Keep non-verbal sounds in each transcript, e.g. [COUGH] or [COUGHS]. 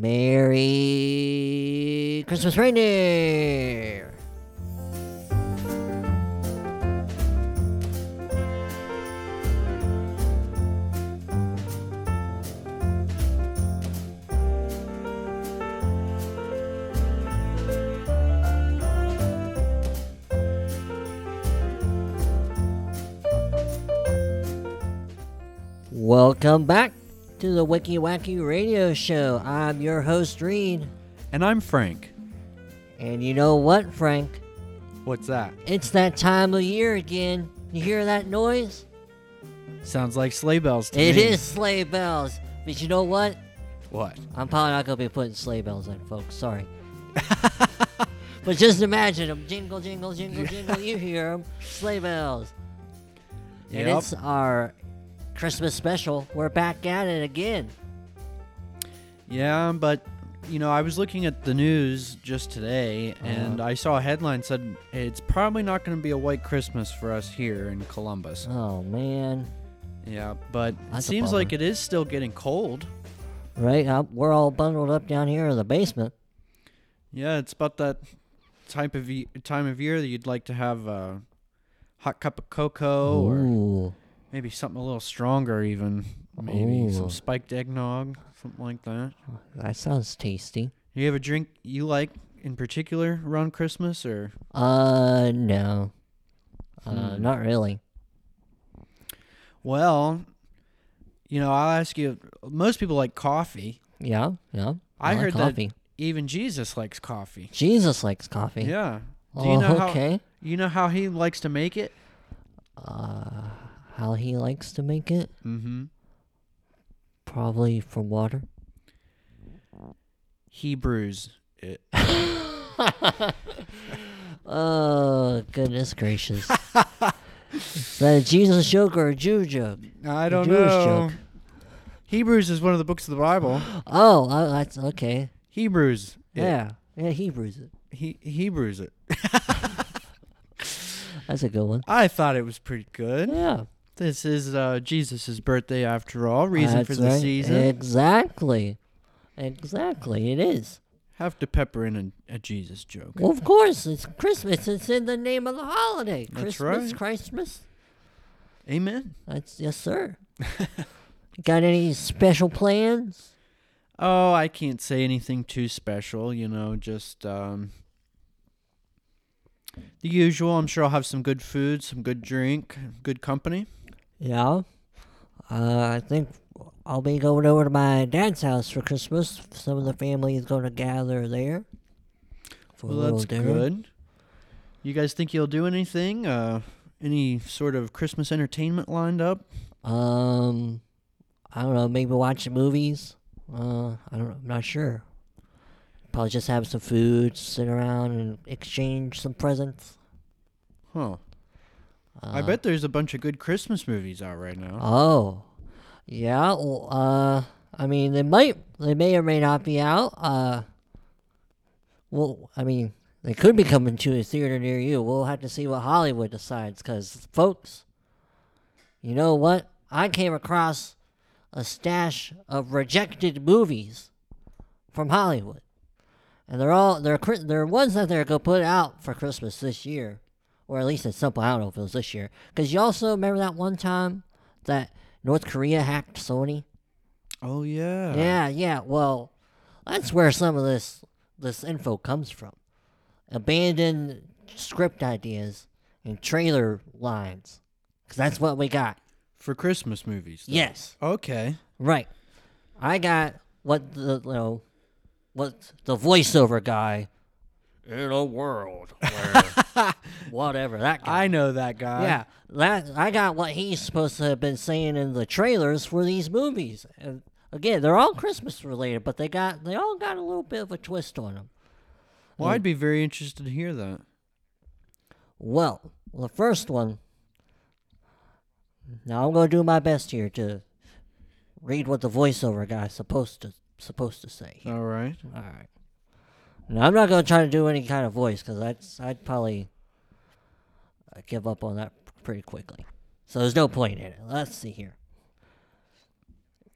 Merry Christmas Reindeer! Welcome back to the Wicky Wacky Radio Show. I'm your host, Reid. And I'm Frank. And you know what, Frank? What's that? It's that time of year again. You hear that noise? Sounds like sleigh bells to It me. is sleigh bells. But you know what? What? I'm probably not going to be putting sleigh bells in, folks. Sorry. [LAUGHS] but just imagine them jingle, jingle, jingle, jingle. You hear them. Sleigh bells. And Yep. it's our Christmas special. We're back at it again. Yeah, but you know, I was looking at the news just today and Uh-huh. I saw a headline said it's probably not going to be a white Christmas for us here in Columbus. Oh, man. Yeah, but That's it seems like it is still getting cold. Right? Uh, we're all bundled up down here in the basement. Yeah, it's about that type of ye- time of year that you'd like to have a hot cup of cocoa or Ooh. Maybe something a little stronger even. Maybe Ooh. some spiked eggnog, something like that. That sounds tasty. Do you have a drink you like in particular around Christmas, or Uh, no. Uh, Hmm. not really. well, you know, I'll ask you. Most people like coffee. Yeah, yeah. I like heard coffee. that even Jesus likes coffee. Jesus likes coffee. Yeah. Do Oh, you know how okay. you know how he likes to make it? Uh, how he likes to make it? Mm-hmm. Probably from water. He brews it. [LAUGHS] Oh, goodness gracious. [LAUGHS] Is that a Jesus joke or a Jew joke? I don't Jewish know. joke. Hebrews is one of the books of the Bible. Oh, uh, that's okay. Hebrews. it. Yeah, yeah, Hebrews it. He Hebrews it. [LAUGHS] That's a good one. I thought it was pretty good. Yeah. This is uh Jesus' birthday after all. Reason that's for the right. season. Exactly. Exactly, it is. Have to pepper in a, a Jesus joke. Well, of course, it's Christmas. It's in the name of the holiday. That's Christmas, right. Christmas. Amen. That's yes, sir. Got any special plans? Oh, I can't say anything too special, you know, just um the usual. I'm sure I'll have some good food, some good drink, good company. Yeah. Uh, I think I'll be going over to my dad's house for Christmas. Some of the family is going to gather there. For a Well, little that's dinner. good. You guys think you'll do anything? Uh any sort of Christmas entertainment lined up? Um, I don't know. Maybe watch movies. Uh, I don't. I'm not sure. Probably just have some food, sit around, and exchange some presents. Huh. I Uh, bet there's a bunch of good Christmas movies out right now. Oh, yeah. Well, uh, I mean, they might, they may or may not be out. Uh, well, I mean, they could be coming to a theater near you. We'll have to see what Hollywood decides, because, folks, you know what? I came across a stash of rejected movies from Hollywood, and they're all they're they're ones that they're gonna put out for Christmas this year, or at least at some point. I don't know if it was this year, because you also remember that one time that North Korea hacked Sony. oh yeah. Yeah, yeah. Well, that's where some of this this info comes from. Abandoned script ideas and trailer lines, because that's what we got. For Christmas movies. though. Yes, Okay. right. I got what the you know what the voiceover guy in a world [LAUGHS] where [LAUGHS] whatever that guy. I know that guy. Yeah, that I got what he's supposed to have been saying in the trailers for these movies. And again, they're all Christmas related, but they got they all got a little bit of a twist on them. Well, I'd be very interested to hear that. Well, the first one. Now I'm going to do my best here to read what the voiceover guy's supposed to supposed to say. here. All right. All right. I'm not going to try to do any kind of voice because that's I'd probably uh, give up on that pretty quickly. So there's no point in it. Let's see here.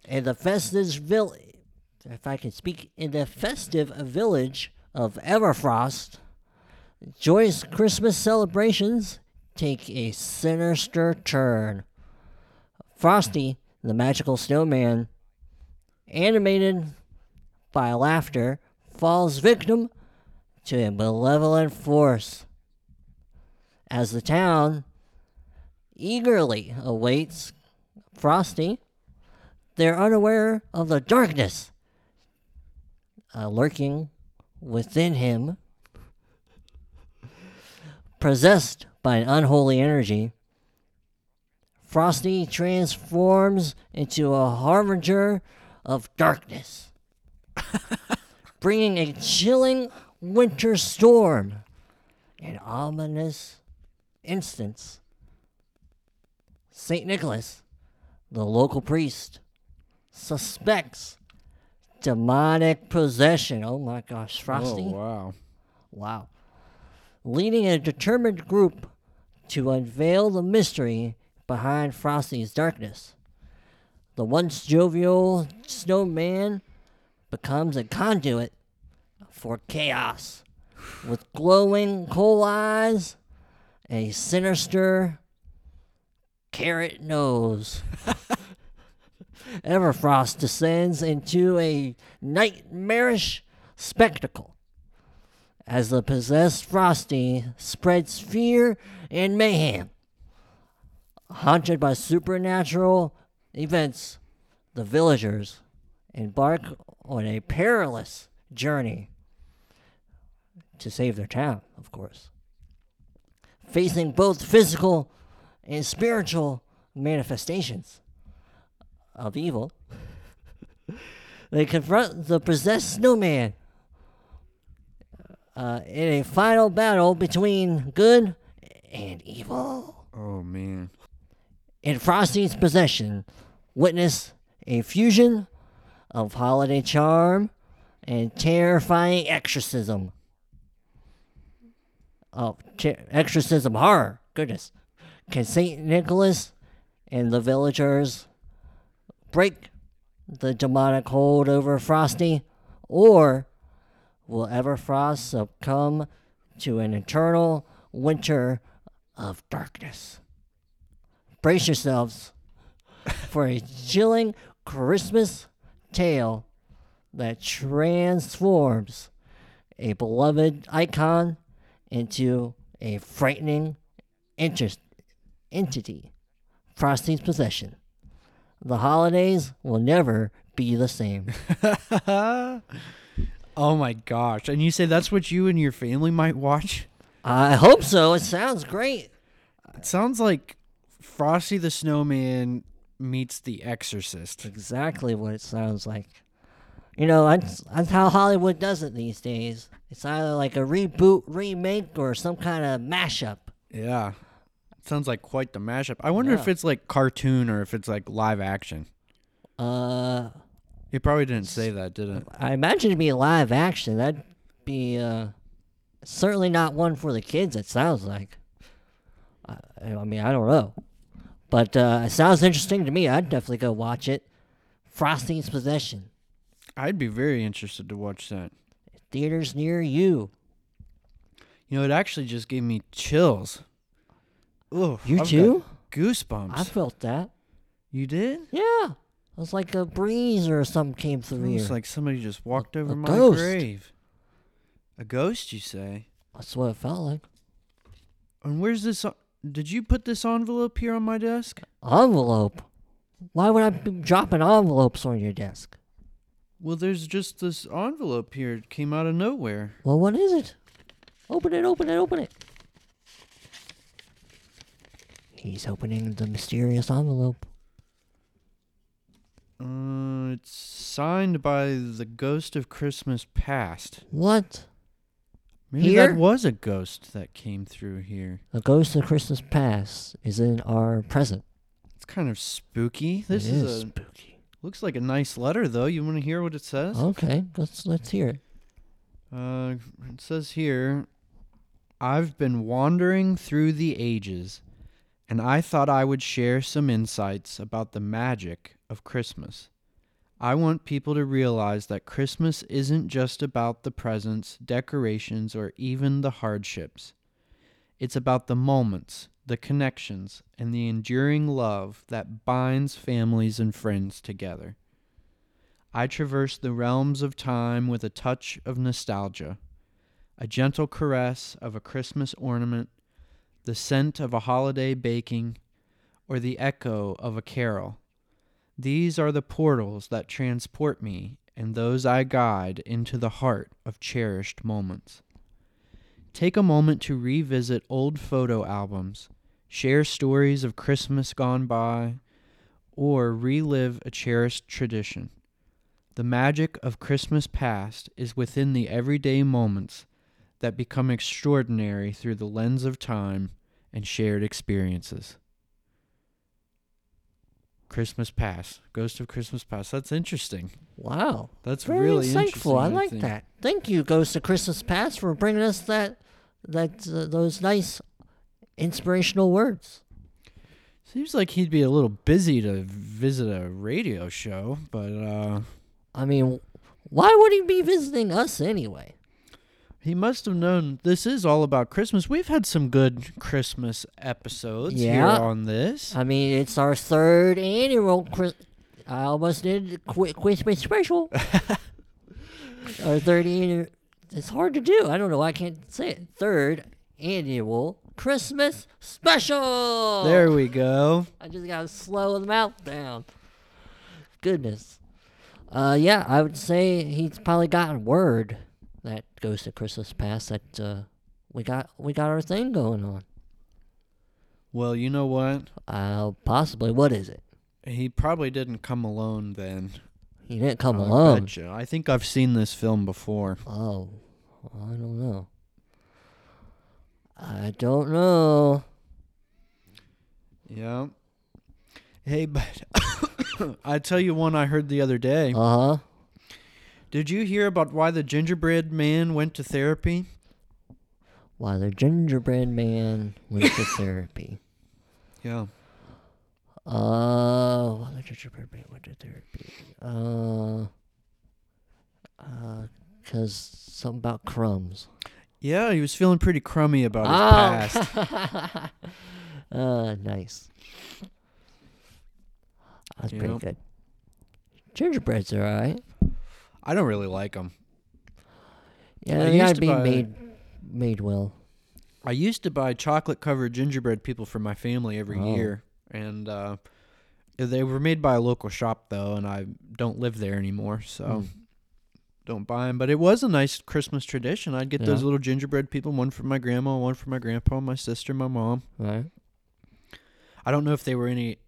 In the Festus Vill- if I can speak, in the festive village of Everfrost, joyous Christmas celebrations take a sinister turn. Frosty, the magical snowman, animated by laughter, falls victim to a malevolent force. As the town eagerly awaits Frosty, they're unaware of the darkness uh, lurking within him. Possessed by an unholy energy, Frosty transforms into a harbinger of darkness, [LAUGHS] bringing a chilling winter storm. An ominous instance. St. Nicholas, the local priest, suspects demonic possession. Oh my gosh, oh, Frosty. Oh, wow. Wow. Leading a determined group to unveil the mystery behind Frosty's darkness. The once jovial snowman becomes a conduit for chaos with glowing coal eyes, a sinister carrot nose. [LAUGHS] Everfrost descends into a nightmarish spectacle as the possessed Frosty spreads fear and mayhem. Haunted by supernatural events, the villagers embark on a perilous journey to save their town, of course. Facing both physical and spiritual manifestations of evil, [LAUGHS] they confront the possessed snowman uh, in a final battle between good and evil. Oh, man. In Frosty's possession, witness a fusion of holiday charm and terrifying exorcism. Oh, ter- exorcism horror. Goodness. Can St. Nicholas and the villagers break the demonic hold over Frosty? Or will Everfrost succumb to an eternal winter of darkness? Brace yourselves for a chilling Christmas tale that transforms a beloved icon into a frightening interest, entity. Frosty's possession. The holidays will never be the same. [LAUGHS] oh, my gosh. And you say that's what you and your family might watch? I hope so. It sounds great. It sounds like Frosty the Snowman meets The Exorcist. Exactly what it sounds like. You know, that's, that's how Hollywood does it these days. It's either like a reboot, remake, or some kind of mashup. Yeah. Sounds like quite the mashup. I wonder if it's like cartoon or if it's like live action. Uh, It probably didn't say that, did it? I imagine it'd be live action. That'd be uh, certainly not one for the kids. It sounds like. I, I mean, I don't know, but uh, it sounds interesting to me. I'd definitely go watch it. Frosting's Possession, I'd be very interested to watch that. theaters near you. You know, it actually just gave me chills. Ooh, You I've too? Goosebumps. I felt that. you did? Yeah, it was like a breeze or something came through here. It's like somebody just walked over a my ghost. grave. A ghost, you say? That's what it felt like. And where's this? Did you put this envelope here on my desk? Envelope. Why would I be dropping envelopes on your desk? Well, there's just this envelope here. It came out of nowhere. Well, what is it? Open it, open it, open it. He's opening the mysterious envelope. Uh, it's signed by the ghost of Christmas past. What? Maybe Here? that was a ghost that came through here. The ghost of Christmas past is in our present. It's kind of spooky. This It is, is a spooky. looks like a nice letter though. You want to hear what it says? Okay, let's let's hear it. Uh, it says here, I've been wandering through the ages, and I thought I would share some insights about the magic of Christmas. I want people to realize that Christmas isn't just about the presents, decorations, or even the hardships. It's about the moments, the connections, and the enduring love that binds families and friends together. I traverse the realms of time with a touch of nostalgia, a gentle caress of a Christmas ornament, the scent of a holiday baking, or the echo of a carol. These are the portals that transport me and those I guide into the heart of cherished moments. Take a moment to revisit old photo albums, share stories of Christmas gone by, or relive a cherished tradition. The magic of Christmas past is within the everyday moments that become extraordinary through the lens of time and shared experiences. Christmas Past, Ghost of Christmas Past. That's interesting. Wow. That's Very really interesting. insightful. I like think. that. Thank you, Ghost of Christmas Past, for bringing us that that uh, those nice inspirational words. Seems like he'd be a little busy to visit a radio show, but uh, I mean, why would he be visiting us anyway? He must have known this is all about Christmas. We've had some good Christmas episodes here on this. I mean, it's our third annual. Chris- I almost did qu- Christmas special. [LAUGHS] our third annual. It's hard to do. I don't know. I can't say it. Third annual Christmas special. There we go. I just gotta slow the mouth down. Goodness. Uh, yeah, I would say he's probably gotten word that Ghost of Christmas Past that uh, we got we got our thing going on. Well, you know what? Uh, possibly. What is it? He probably didn't come alone then. He didn't come I alone. betcha. I think I've seen this film before. Oh, I don't know. I don't know. Yeah. Hey, but [COUGHS] I tell you one I heard the other day. Uh huh. Did you hear about why the gingerbread man went to therapy? Why the gingerbread man went to therapy. [LAUGHS] Yeah. Uh, why the gingerbread man went to therapy. Uh, uh, cause something about crumbs. Yeah, he was feeling pretty crummy about his past. past. [LAUGHS] uh, nice. That's pretty good. Gingerbread's alright. I don't really like them. Yeah, they used gotta be made made well. I used to buy chocolate covered gingerbread people for my family every Oh. year, and uh, they were made by a local shop though, and I don't live there anymore, so Mm. don't buy them. But it was a nice Christmas tradition. I'd get those little gingerbread people, one for my grandma, one for my grandpa, my sister, my mom. Right? I don't know if they were any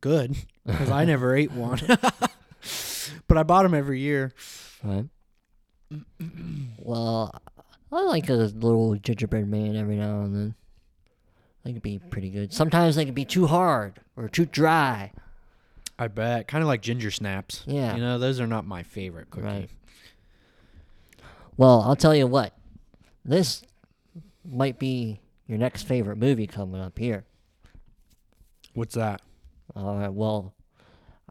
good because I [LAUGHS] never ate one, [LAUGHS] [LAUGHS] but I bought them every year. Right. [CLEARS THROAT] well, I like a little gingerbread man every now and then. They can be pretty good. Sometimes they can be too hard or too dry. I bet, kind of like ginger snaps. Yeah. you know, those are not my favorite cookie. Right. Well, I'll tell you what. This might be your next favorite movie coming up here. What's that? All right. Well,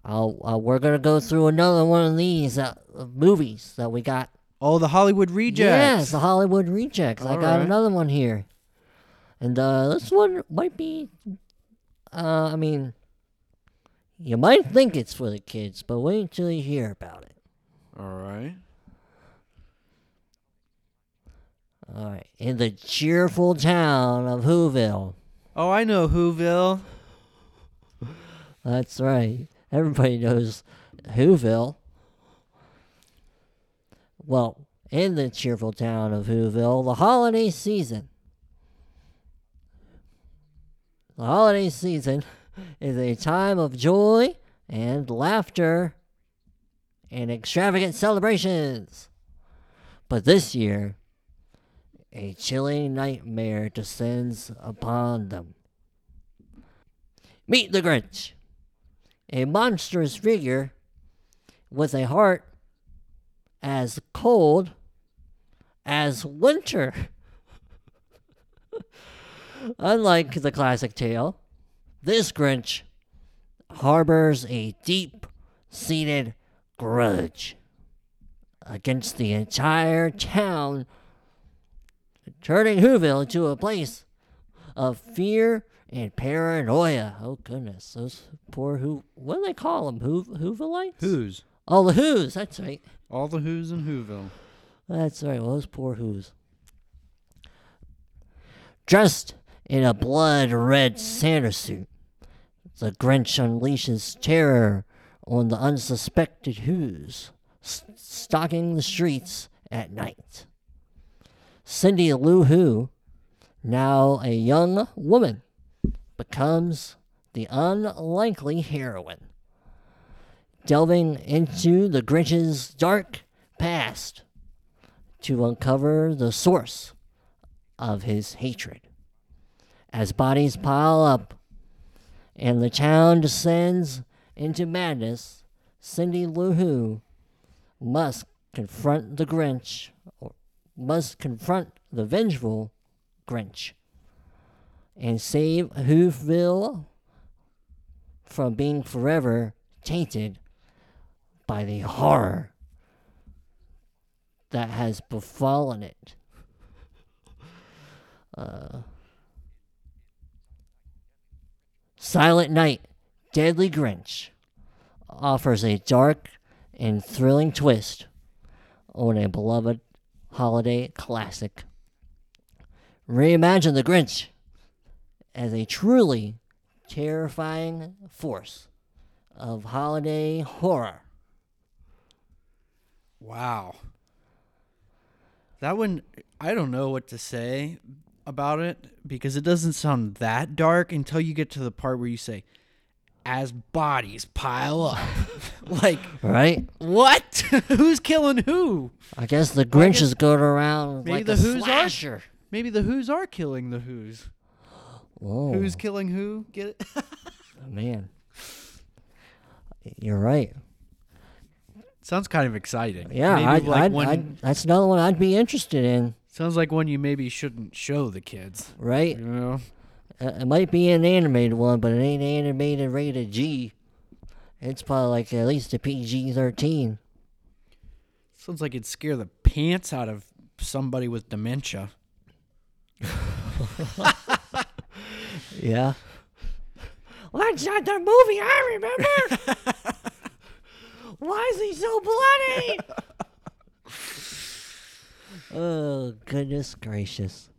I'll, uh, we're gonna go through another one of these uh, movies that we got. Oh, the Hollywood Rejects. Yes, the Hollywood Rejects. I got right. another one here, and uh, this one might be. Uh, I mean, you might think it's for the kids, but wait until you hear about it. All right. All right, in the cheerful town of Whoville. Oh, I know Whoville. That's right. Everybody knows Whoville. Well, in the cheerful town of Whoville, the holiday season. The holiday season [LAUGHS] is a time of joy and laughter and extravagant celebrations. But this year, a chilling nightmare descends upon them. Meet the Grinch a monstrous figure with a heart as cold as winter. [LAUGHS] Unlike the classic tale, this Grinch harbors a deep seated grudge against the entire town, turning Whoville into a place of fear and paranoia. Oh goodness, those poor who what do they call them? Who Whovilites? Who's? All the Who's. That's right. All the Who's in Whoville. That's right. Well, those poor Who's. Dressed in a blood red Santa suit, the Grinch unleashes terror on the unsuspected Who's, stalking the streets at night. Cindy Lou Who, now a young woman, becomes the unlikely heroine, delving into the Grinch's dark past to uncover the source of his hatred. As bodies pile up and the town descends into madness, Cindy Lou Who must confront the Grinch, or must confront the vengeful Grinch, and save Whoville from being forever tainted by the horror that has befallen it. Uh, Silent Night, Deadly Grinch offers a dark and thrilling twist on a beloved holiday classic. Reimagine the Grinch as a truly terrifying force of holiday horror. Wow. That one, I don't know what to say about it because it doesn't sound that dark until you get to the part where you say, as bodies pile up. [LAUGHS] like, Right? what? [LAUGHS] Who's killing who? I guess the Grinch is going around maybe like the a Who's are- slasher. Maybe the Who's are killing the Who's. Whoa, Who's killing who? Get it? [LAUGHS] man? You're right. Sounds kind of exciting. Yeah, Maybe I'd, like I'd, one, I'd, that's another one I'd be interested in. sounds like one you maybe shouldn't show the kids. Right? You know? Uh, it might be an animated one, but it ain't animated rated G. It's probably like at least a PG thirteen. Sounds like it'd scare the pants out of somebody with dementia. [LAUGHS] [LAUGHS] Yeah. Well, that's not the movie I remember. [LAUGHS] Why is he so bloody? [LAUGHS] oh goodness gracious!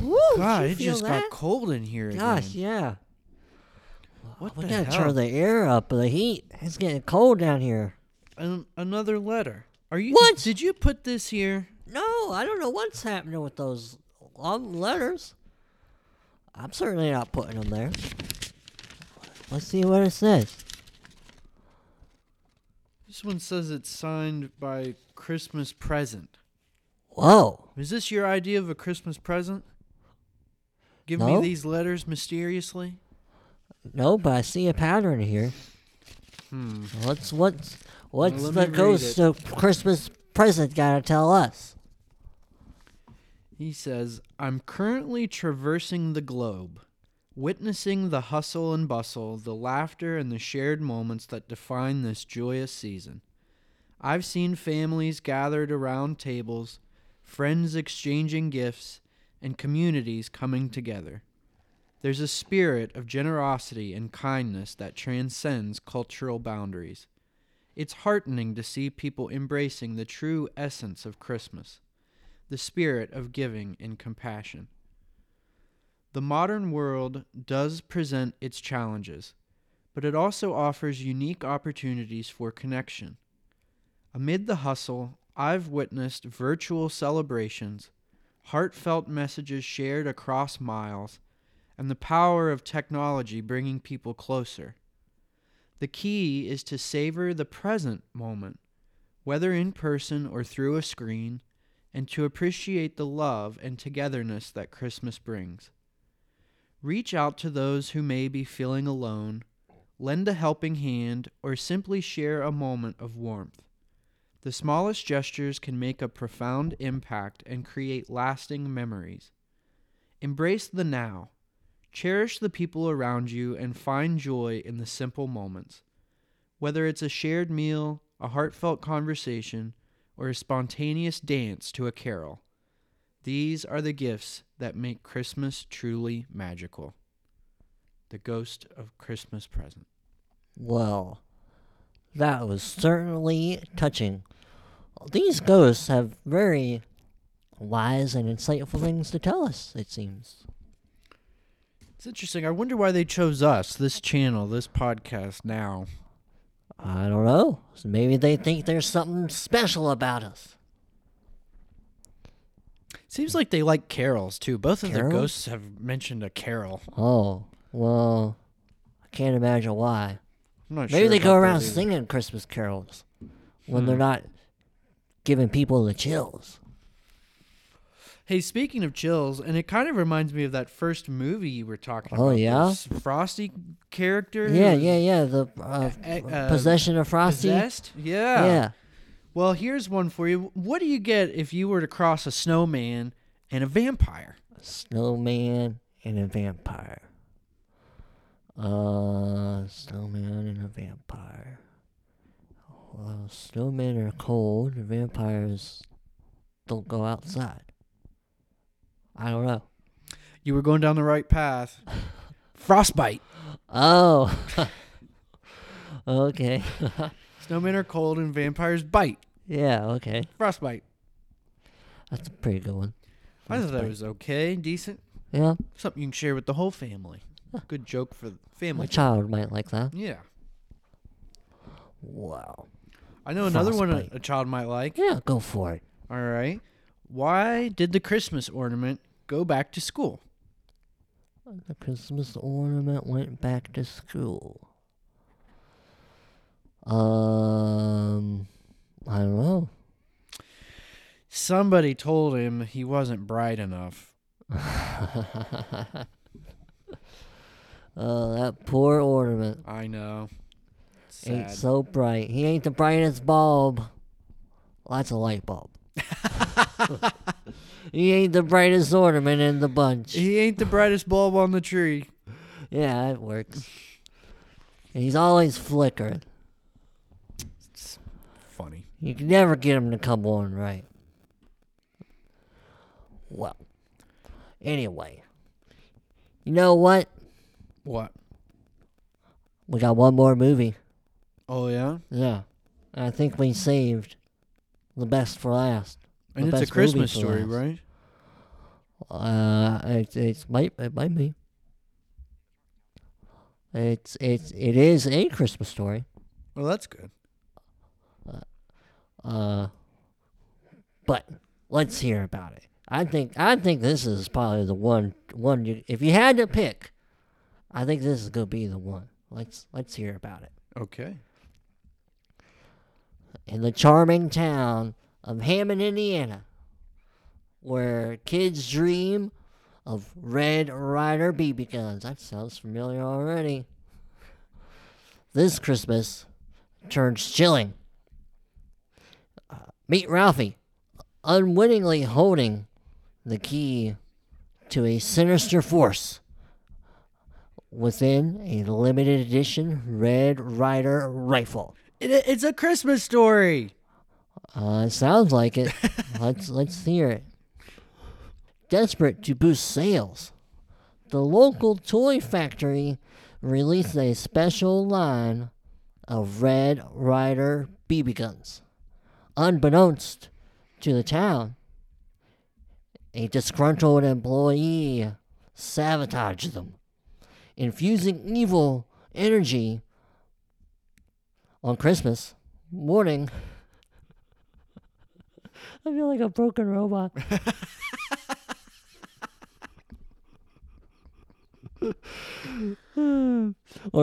Woo, God, did it feel just that? got cold in here Gosh, again. yeah. What We the gotta hell? turn the air up. The heat. It's getting cold down here. An- another letter. Are you? What? Did you put this here? No, I don't know what's happening with those long letters. I'm certainly not putting them there. Let's see what it says. This one says it's signed by Christmas present. Whoa. Is this your idea of a Christmas present? Give No. me these letters mysteriously. No, but I see a pattern here. Hmm. What's what's what's let the ghost of Christmas present gotta tell us? He says, I'm currently traversing the globe, witnessing the hustle and bustle, the laughter, and the shared moments that define this joyous season. I've seen families gathered around tables, friends exchanging gifts, and communities coming together. There's a spirit of generosity and kindness that transcends cultural boundaries. It's heartening to see people embracing the true essence of Christmas the spirit of giving and compassion. The modern world does present its challenges, but it also offers unique opportunities for connection. Amid the hustle, I've witnessed virtual celebrations, heartfelt messages shared across miles, and the power of technology bringing people closer. The key is to savor the present moment, whether in person or through a screen and to appreciate the love and togetherness that Christmas brings. Reach out to those who may be feeling alone, lend a helping hand, or simply share a moment of warmth. The smallest gestures can make a profound impact and create lasting memories. Embrace the now. Cherish the people around you and find joy in the simple moments. Whether it's a shared meal, a heartfelt conversation, or a spontaneous dance to a carol, these are the gifts that make Christmas truly magical. The Ghost of Christmas Present. Well, that was certainly touching. These ghosts have very wise and insightful things to tell us, it seems. It's interesting. I wonder why they chose us, this channel, this podcast now. I don't know. Maybe they think there's something special about us. Seems like they like carols too. Both of the Carols? ghosts have mentioned a carol. Oh, well, I can't imagine why. I'm not Maybe sure they go about that around either. singing Christmas carols when they're Hmm. not giving people the chills. Hey, speaking of chills, and it kind of reminds me of that first movie you were talking Oh, about. yeah? this Frosty character. Yeah, yeah, yeah. The uh, uh, possession of Frosty. Possessed? Yeah. Yeah. Well, here's one for you. What do you get if you were to cross a snowman and a vampire? A snowman and a vampire. Uh, snowman and a vampire. Well, snowmen are cold. Vampires don't go outside. I don't know. You were going down the right path. [LAUGHS] Frostbite. Oh. [LAUGHS] okay. [LAUGHS] Snowmen are cold and vampires bite. yeah. Okay. Frostbite. That's a pretty good one. I thought that Frostbite. was okay, decent. Yeah. Something you can share with the whole family. Good joke for the My family. child might like that. Yeah. Wow. I know another one a, Frostbite. a child might like. Yeah. Go for it. All right. Why did the Christmas ornament go back to school? The Christmas ornament went back to school. Um, I don't know. Somebody told him he wasn't bright enough. [LAUGHS] Oh, that poor ornament. I know. Ain't so bright. He ain't the brightest bulb. Well, that's a light bulb. [LAUGHS] he ain't the brightest ornament in the bunch. he ain't the brightest bulb on the tree. Yeah, it works. And he's always flickering. It's Funny. You can never get him to come on right. Well, anyway, you know what? What? We got one more movie. Oh yeah. Yeah, I think we saved the best for last. And it's a Christmas story, right? Uh, it it's might it might be. It's it's it is a Christmas story. Well, that's good. Uh, but let's hear about it. I think I think this is probably the one one you if you had to pick, I think this is gonna be the one. Let's let's hear about it. Okay. In the charming town of Hammond, Indiana, where kids dream of Red Ryder BB guns. That sounds familiar already. This Christmas turns chilling. Uh, meet Ralphie, unwittingly holding the key to a sinister force within a limited edition Red Ryder rifle. It, it's a Christmas story. Uh, sounds like it. let's let's hear it. Desperate to boost sales, the local toy factory released a special line of Red Ryder BB guns. Unbeknownst to the town, a disgruntled employee sabotaged them, infusing evil energy on Christmas morning. I feel like a broken robot. [LAUGHS] [LAUGHS] On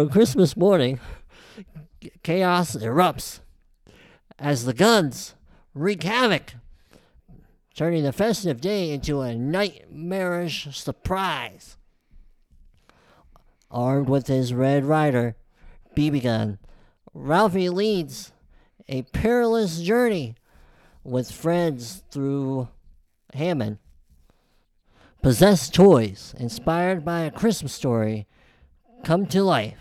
Christmas morning, chaos erupts as the guns wreak havoc, turning the festive day into a nightmarish surprise. Armed with his Red Ryder BB gun, Ralphie leads a perilous journey with friends through Hammond. Possessed toys inspired by a Christmas story come to life.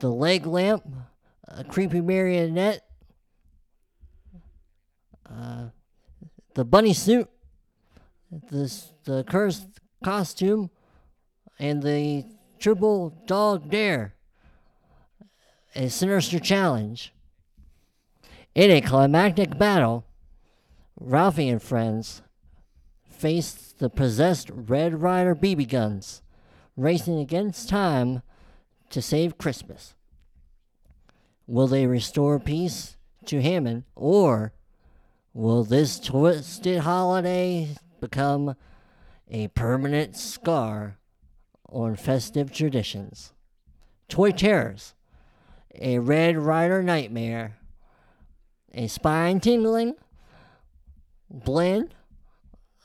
the leg lamp, a creepy marionette, uh, the bunny suit, this the cursed costume, and the triple dog dare. A sinister challenge. In a climactic battle, Ralphie and friends face the possessed Red Ryder BB guns, racing against time to save Christmas. Will they restore peace to Hammond, or will this twisted holiday become a permanent scar on festive traditions? Toy Terrors, a Red Ryder nightmare, a spine tingling blend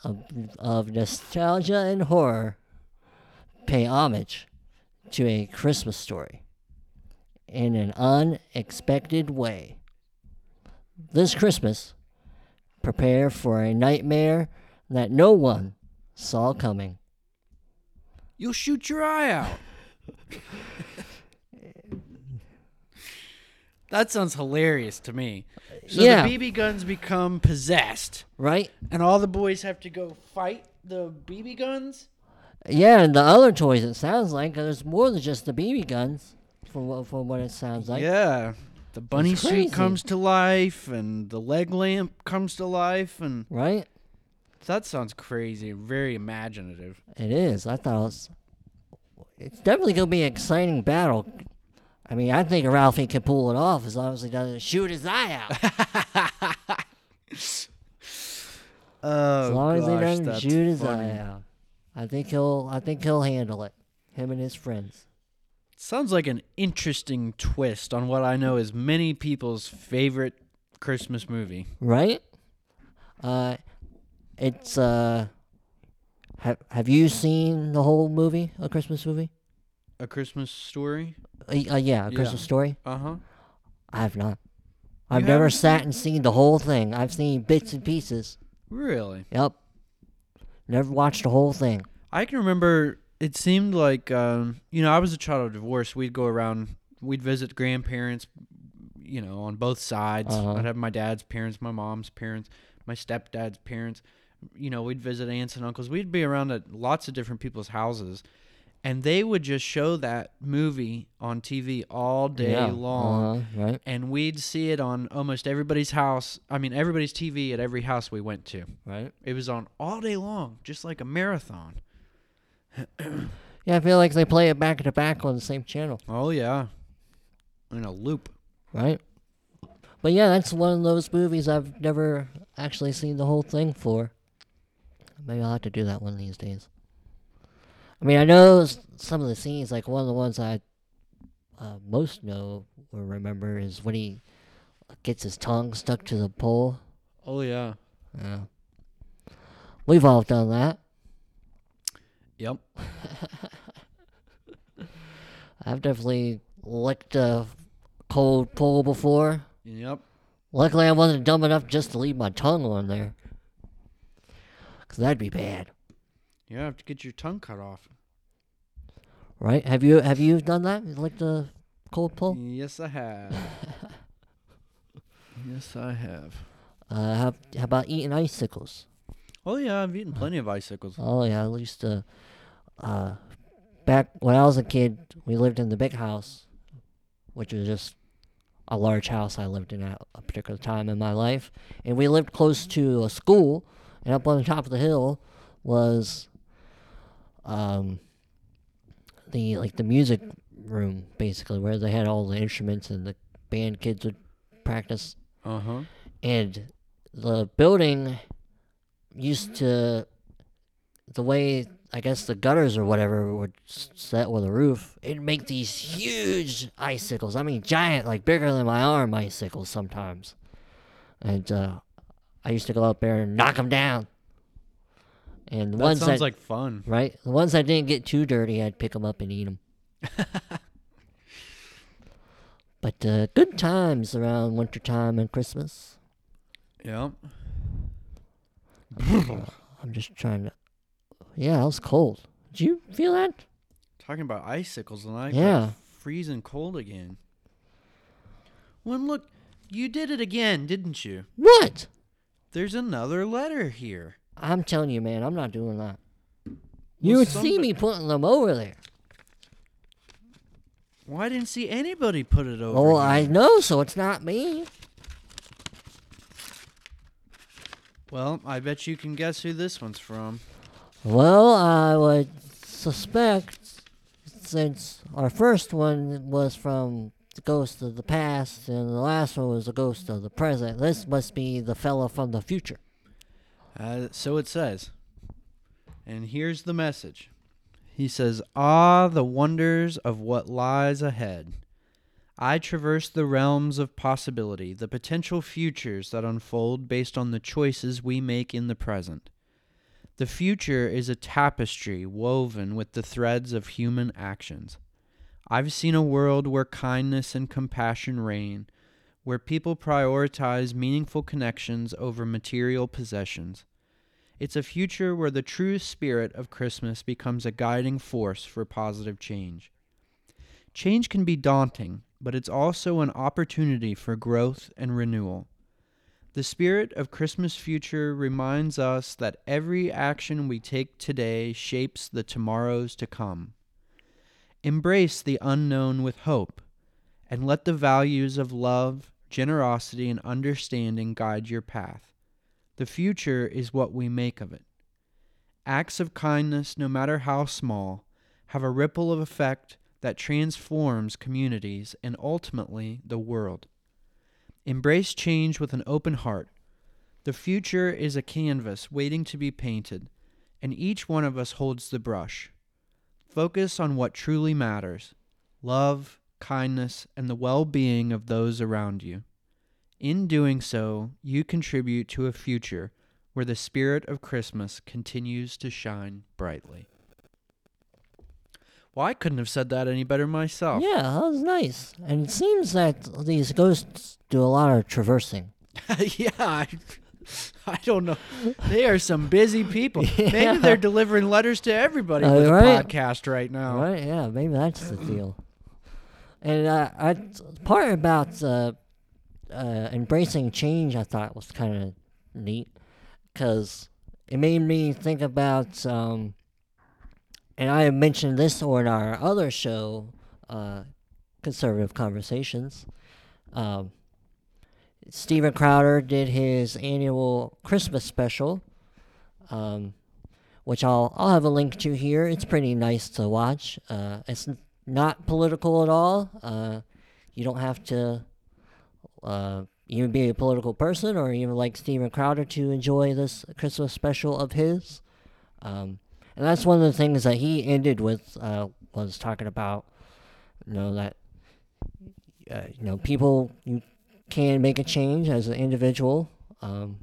of, of nostalgia and horror pay homage to a Christmas story in an unexpected way. This Christmas, prepare for a nightmare that no one saw coming. You'll shoot your eye out. [LAUGHS] that sounds hilarious to me. So Yeah. the BB guns become possessed, Right? and all the boys have to go fight the BB guns. Yeah, and the other toys, it sounds like, there's more than just the BB guns, from what, from what it sounds like. yeah, the bunny suit comes to life, and the leg lamp comes to life, and Right? that sounds crazy. Very imaginative. It is. I thought it was. It's definitely going to be an exciting battle. I mean, I think Ralphie can pull it off as long as he doesn't shoot his eye out. [LAUGHS] Oh, as long as he doesn't shoot his funny. eye out. I think he'll. I think he'll handle it. Him and his friends. Sounds like an interesting twist on what I know is many people's favorite Christmas movie. Right? Uh, it's uh. Have Have you seen the whole movie, a Christmas movie? A Christmas Story. Uh, uh, yeah, a. Christmas story. Uh huh. I have not. I've never haven't sat and seen the whole thing. I've seen bits and pieces. Really? Yep. Never watched the whole thing. I can remember. It seemed like um, you know I was a child of divorce. We'd go around. We'd visit grandparents. You know, on both sides. Uh-huh. I'd have my dad's parents, my mom's parents, my stepdad's parents. You know, we'd visit aunts and uncles. We'd be around at lots of different people's houses, and they would just show that movie on TV all day yeah. long. Uh-huh, right. and we'd see it on almost everybody's house. I mean, everybody's TV at every house we went to. Right. It was on all day long, just like a marathon. [CLEARS THROAT] Yeah, I feel like they play it back to back on the same channel. Oh yeah, in a loop. Right. But yeah, that's one of those movies I've never actually seen the whole thing for. Maybe I'll have to do that one of these days. I mean, I know some of the scenes, like one of the ones I uh, most know or remember is when he gets his tongue stuck to the pole. Oh yeah. Yeah. We've all done that. Yep. [LAUGHS] I've definitely licked a cold pole before. Yep. Luckily, I wasn't dumb enough just to leave my tongue on there. Because that'd be bad. You have to get your tongue cut off. Right? Have you have you done that? Like the cold pole? Yes, I have. [LAUGHS] yes, I have. Uh, how, how about eating icicles? Oh yeah, I've eaten plenty of icicles. Oh, yeah, at least to. Uh, back when I was a kid, we lived in the big house, which was just a large house I lived in at a particular time in my life. And we lived close to a school, and up on the top of the hill was um, the like the music room basically where they had all the instruments and the band kids would practice Uh huh. and the building used to the way I guess the gutters or whatever s- set with a roof, it'd make these huge icicles. I mean, giant, like bigger than my arm icicles sometimes. And uh, I used to go up there and knock them down. And the That ones sounds that like fun. right, the ones that didn't get too dirty, I'd pick them up and eat them. [LAUGHS] but uh, good times around wintertime and Christmas. Yep. I'm just trying to. Yeah, it was cold. Did you feel that? Talking about icicles, and I Yeah. freezing cold again. Well, look, you did it again, didn't you? What? There's another letter here. I'm telling you, man, I'm not doing that. You would see me putting them over there. Well, I didn't see anybody put it over. Oh, here. I know, so it's not me. Well, I bet you can guess who this one's from. Well, I would suspect, since our first one was from the ghost of the past and the last one was the ghost of the present, this must be the fella from the future. Uh, so it says. And here's the message. He says, Ah, the wonders of what lies ahead. I traverse the realms of possibility, the potential futures that unfold based on the choices we make in the present. The future is a tapestry woven with the threads of human actions. I've seen a world where kindness and compassion reign, where people prioritize meaningful connections over material possessions. It's a future where the true spirit of Christmas becomes a guiding force for positive change. Change can be daunting, but it's also an opportunity for growth and renewal. The spirit of Christmas future reminds us that every action we take today shapes the tomorrows to come. Embrace the unknown with hope, and let the values of love, generosity, and understanding guide your path. The future is what we make of it. Acts of kindness, no matter how small, have a ripple of effect that transforms communities and ultimately the world. Embrace change with an open heart. The future is a canvas waiting to be painted, and each one of us holds the brush. Focus on what truly matters love, kindness, and the well being of those around you. In doing so, you contribute to a future where the spirit of Christmas continues to shine brightly. Well, I couldn't have said that any better myself. Yeah, that was nice. And it seems that these ghosts do a lot of traversing. [LAUGHS] yeah, I, I don't know. They are some busy people. [LAUGHS] Yeah. Maybe they're delivering letters to everybody Uh, with right. podcast right now. Right? Yeah, maybe that's the deal. And uh, I, part about uh, uh, embracing change, I thought was kind of neat, because it made me think about. Um, and I mentioned this on our other show, uh, Conservative Conversations. Um, Steven Crowder did his annual Christmas special, um, which I'll I'll have a link to here. It's pretty nice to watch. Uh, it's not political at all. Uh, you don't have to uh, even be a political person or even like Steven Crowder to enjoy this Christmas special of his. Um, and that's one of the things that he ended with uh, was talking about, you know, that uh, you know people you can make a change as an individual. Um,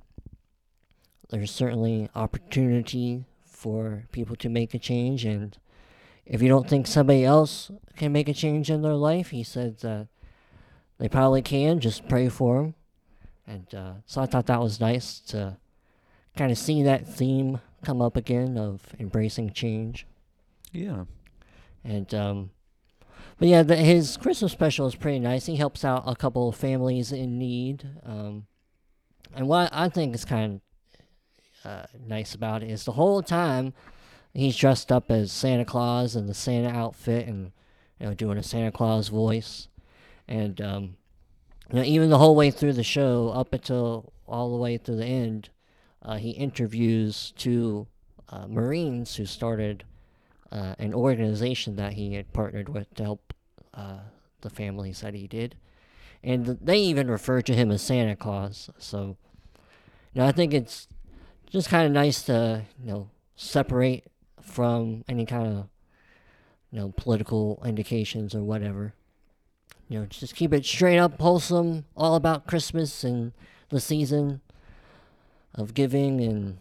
there's certainly opportunity for people to make a change, and if you don't think somebody else can make a change in their life, he said that they probably can. Just pray for them, and uh, so I thought that was nice to kind of see that theme come up again of embracing change. Yeah. And um, but yeah, the, his Christmas special is pretty nice. He helps out a couple of families in need. Um, and what I think is kind of uh, nice about it is the whole time he's dressed up as Santa Claus in the Santa outfit and you know doing a Santa Claus voice, and um, you know even the whole way through the show up until all the way through the end, uh, he interviews two uh, Marines who started uh, an organization that he had partnered with to help uh, the families that he did. And th- they even refer to him as Santa Claus. So, you know, I think it's just kind of nice to, you know, separate from any kind of, you know, political indications or whatever. You know, just keep it straight up, wholesome, all about Christmas and the season of giving and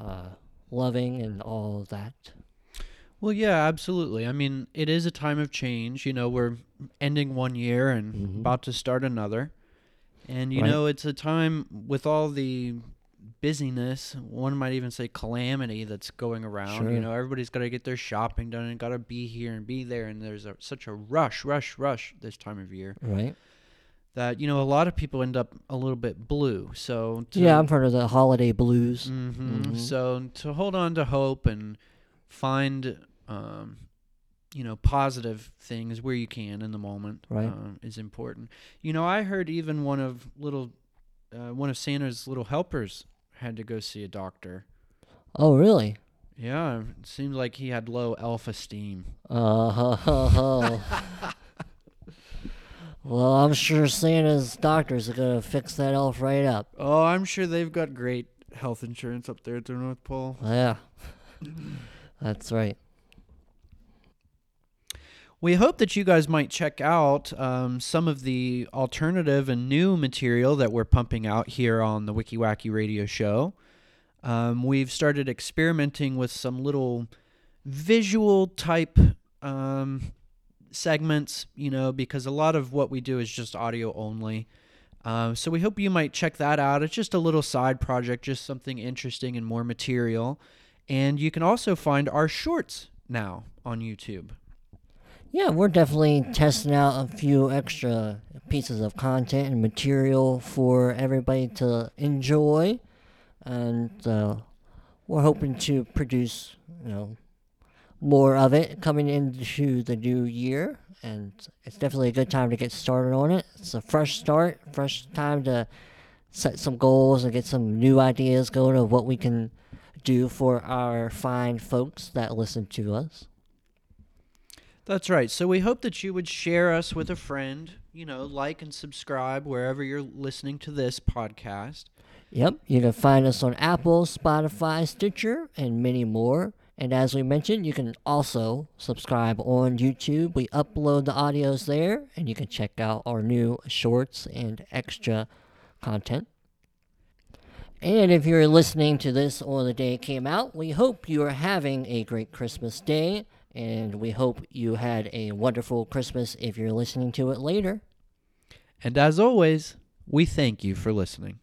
uh, loving and all that. Well, yeah, absolutely. I mean, it is a time of change. You know, we're ending one year and Mhm. about to start another. And, you Right. know, it's a time with all the busyness. One might even say calamity that's going around. Sure. You know, everybody's got to get their shopping done and got to be here and be there. And there's a, such a rush, rush, rush this time of year Right. that you know a lot of people end up a little bit blue. So to, Yeah, I'm part of the holiday blues. hmm Mhm. So to hold on to hope and find, um, you know, positive things where you can in the moment Right. um, is important. You know, I heard even one of little, uh, one of Santa's little helpers had to go see a doctor. Oh, really? Yeah, it seemed like he had low self-esteem. Uh, ho, [LAUGHS] ho, ho. well, I'm sure Santa's doctors are gonna fix that elf right up. Oh, I'm sure they've got great health insurance up there at the North Pole. Yeah, that's right. We hope that you guys might check out um, some of the alternative and new material that we're pumping out here on the Wicky Wacky Radio Show. Um, we've started experimenting with some little visual type um, segments, you know, because a lot of what we do is just audio only. Uh, so we hope you might check that out. It's just a little side project, just something interesting and more material. And you can also find our shorts now on YouTube. Yeah, we're definitely testing out a few extra pieces of content and material for everybody to enjoy, and uh, we're hoping to produce, you know, more of it coming into the new year. And it's definitely a good time to get started on it. It's a fresh start, fresh time to set some goals and get some new ideas going of what we can do for our fine folks that listen to us. That's right. So we hope that you would share us with a friend, you know, like and subscribe wherever you're listening to this podcast. Yep, you can find us on Apple, Spotify, Stitcher, and many more. And as we mentioned, you can also subscribe on YouTube. We upload the audios there, and you can check out our new shorts and extra content. And if you're listening to this on the day it came out, we hope you are having a great Christmas day, and we hope you had a wonderful Christmas if you're listening to it later. And as always, we thank you for listening.